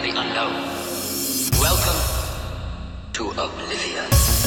the unknown. Welcome to oblivion.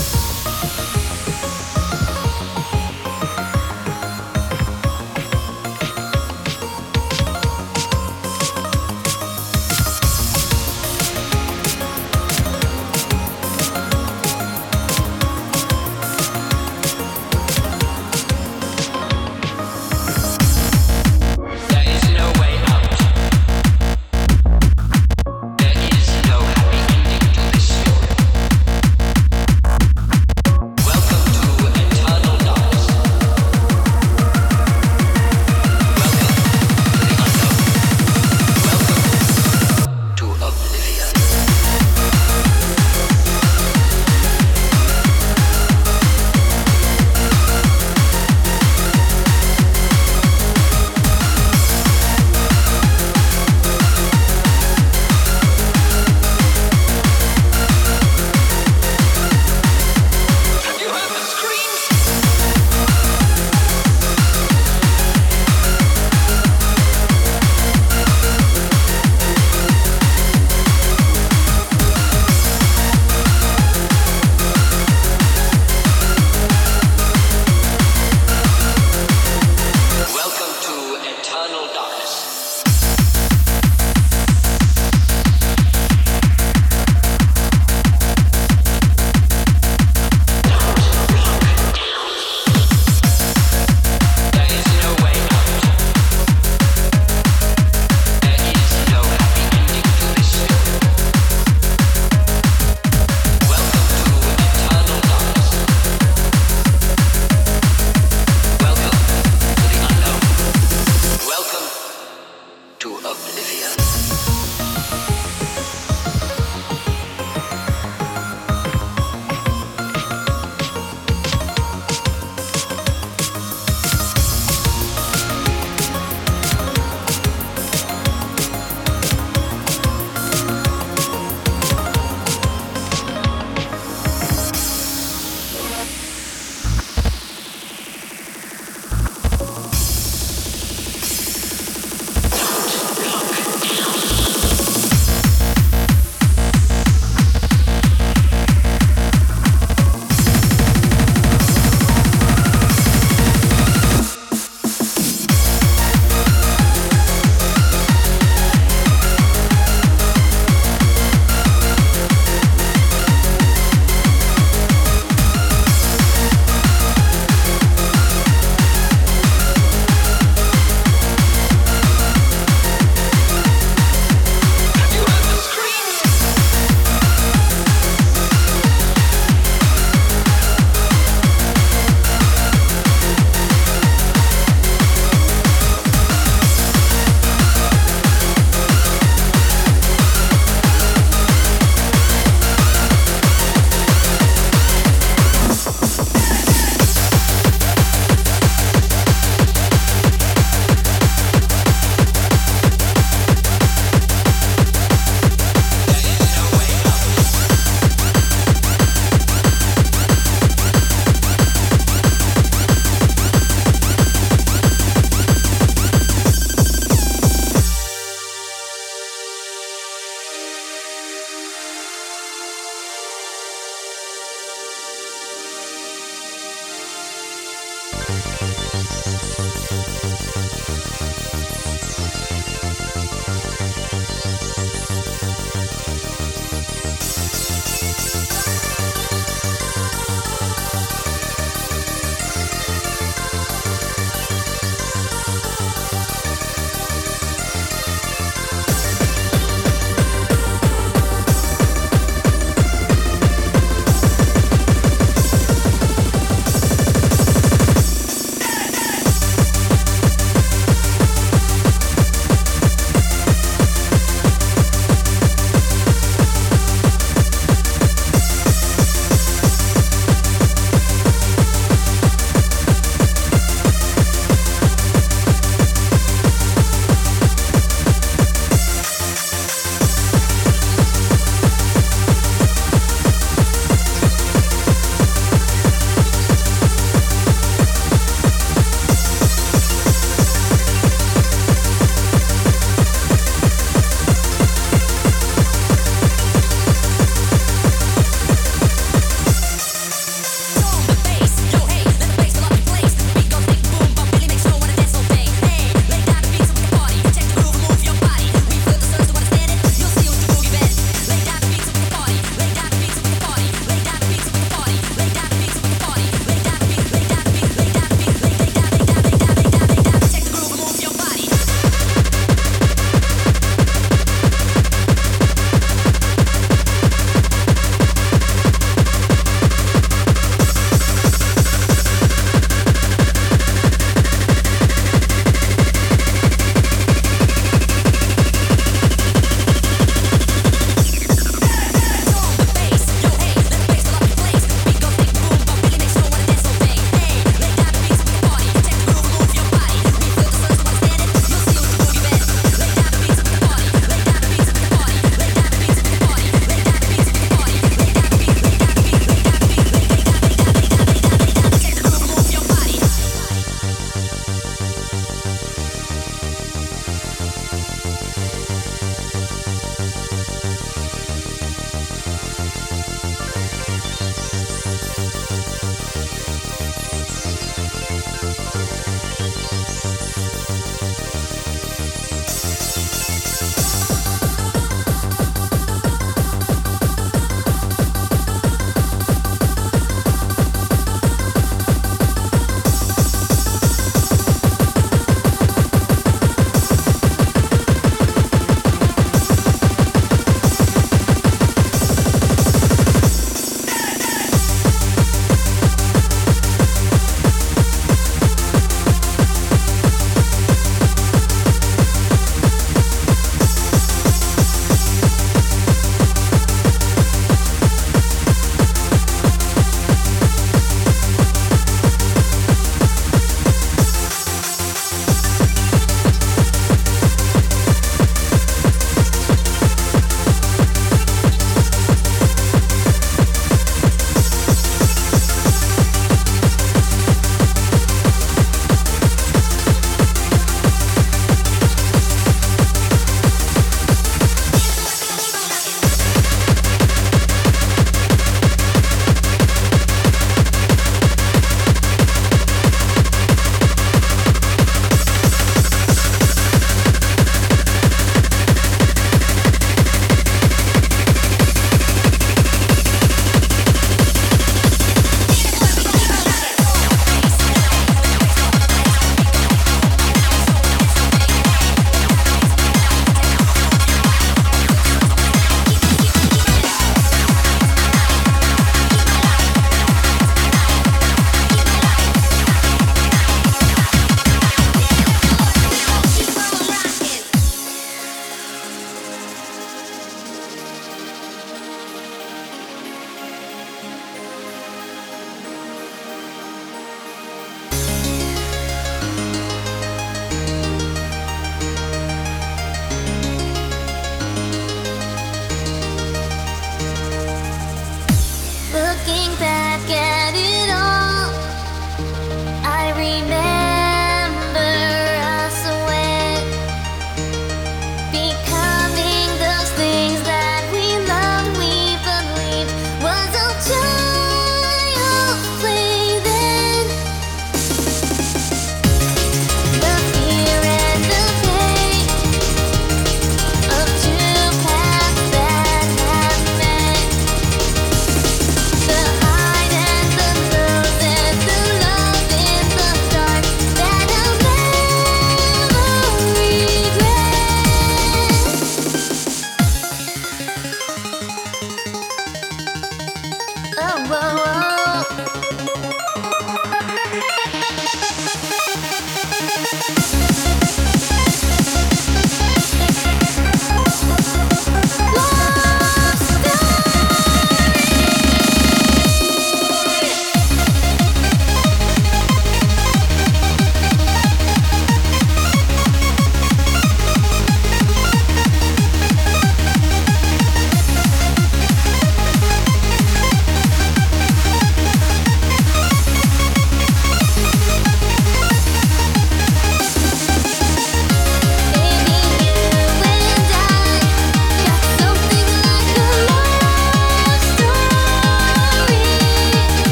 Wow.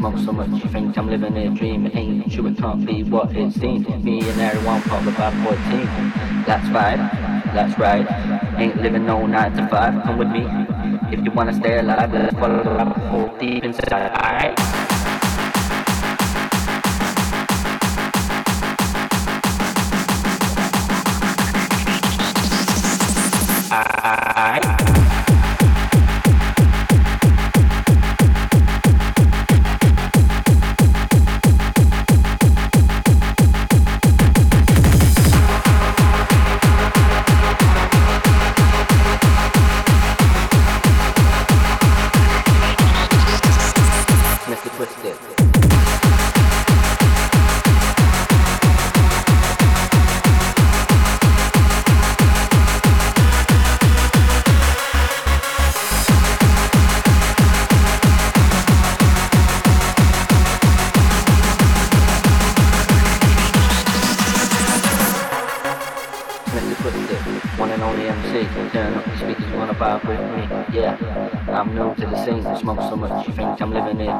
smoke so much, you think I'm living in a dream. It ain't true, it can't be what it seems. Me and everyone part of our 14. That's right, that's right. Ain't living no 9 to 5, come with me. If you wanna stay alive, let's follow the rabbit hole deep inside.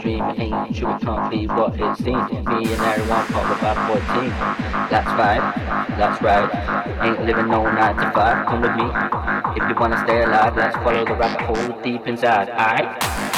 dream ain't true, it can't be what it seems. Me and everyone part of a boy team. That's right, that's right. Ain't living no 9 to 5, come with me. If you wanna stay alive, let's follow the rabbit hole deep inside, alright?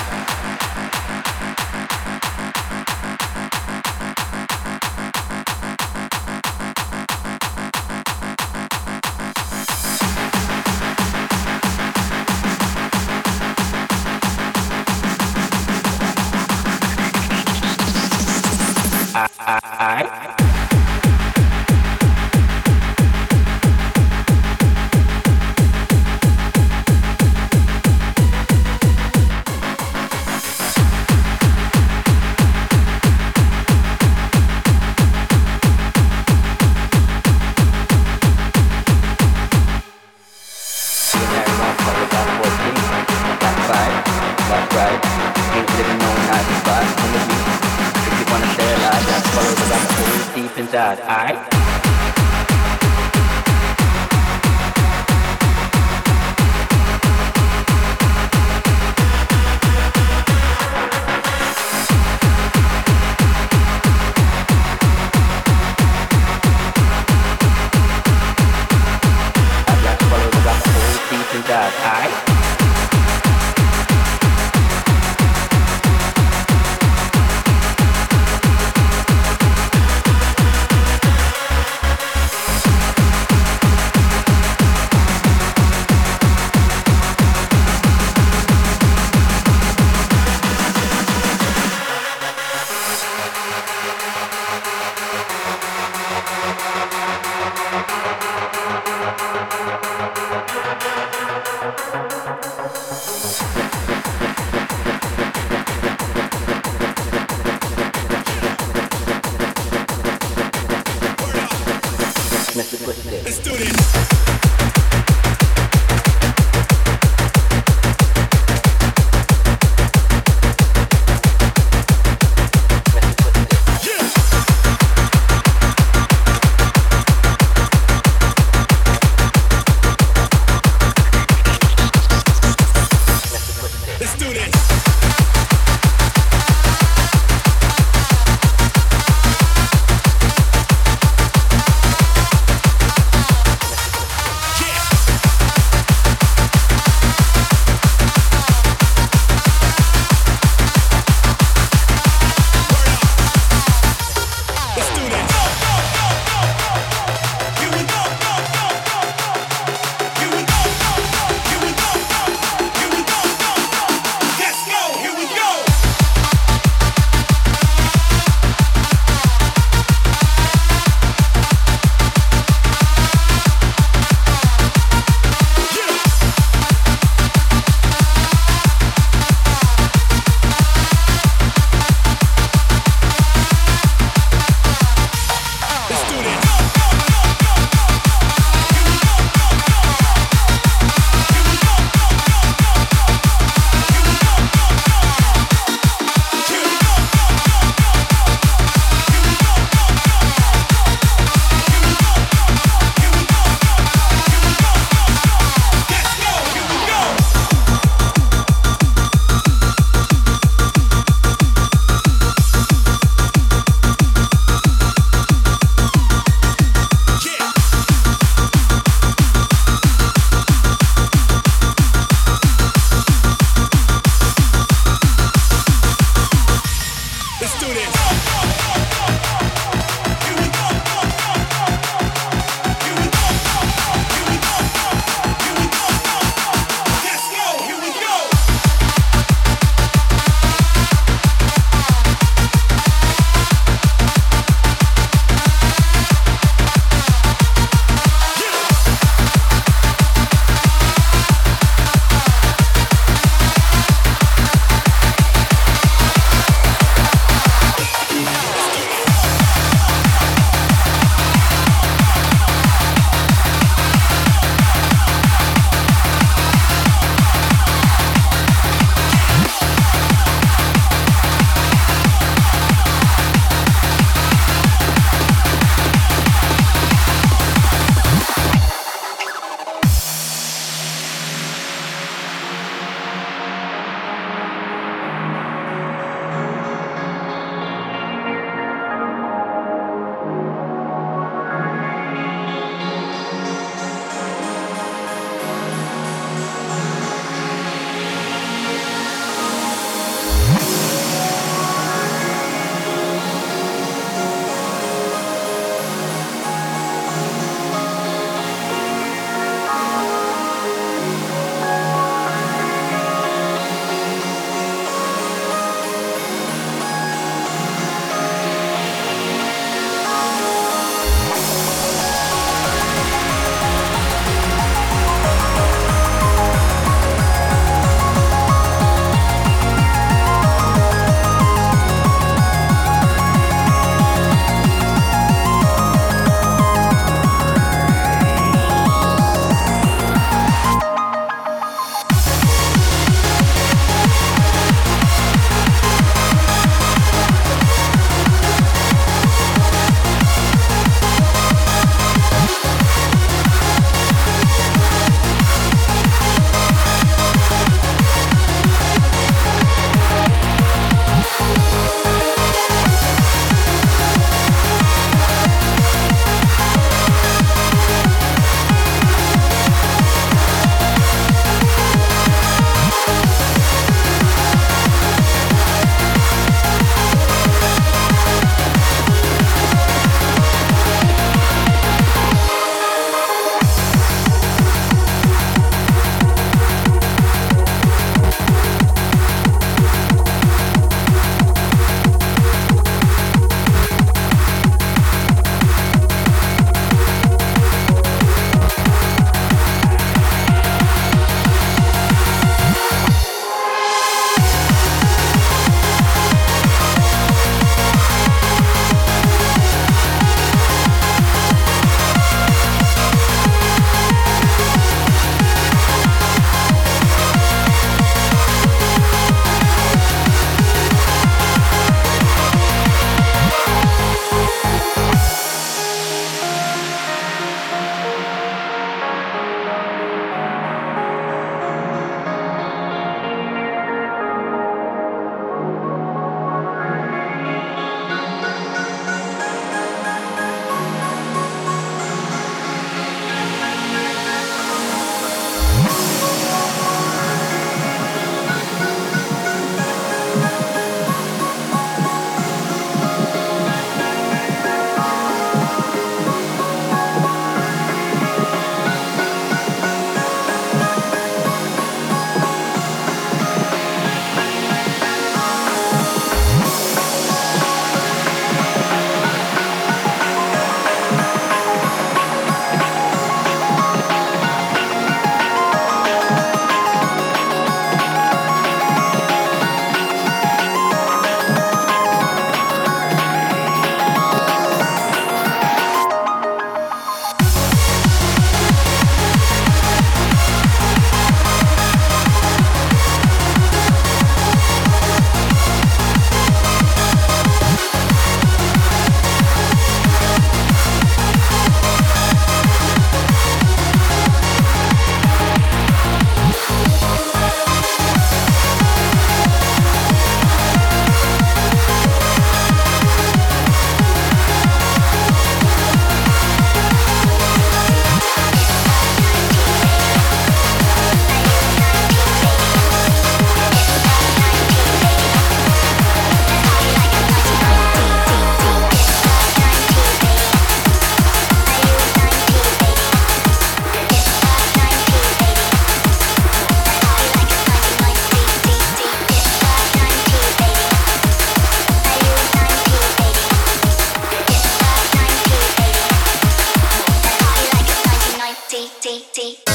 D D.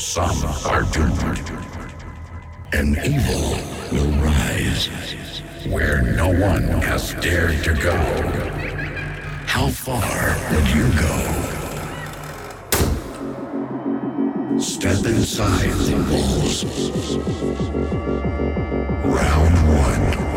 Some are doomed. An evil will rise where no one has dared to go. How far would you go? Step inside the walls. Round one.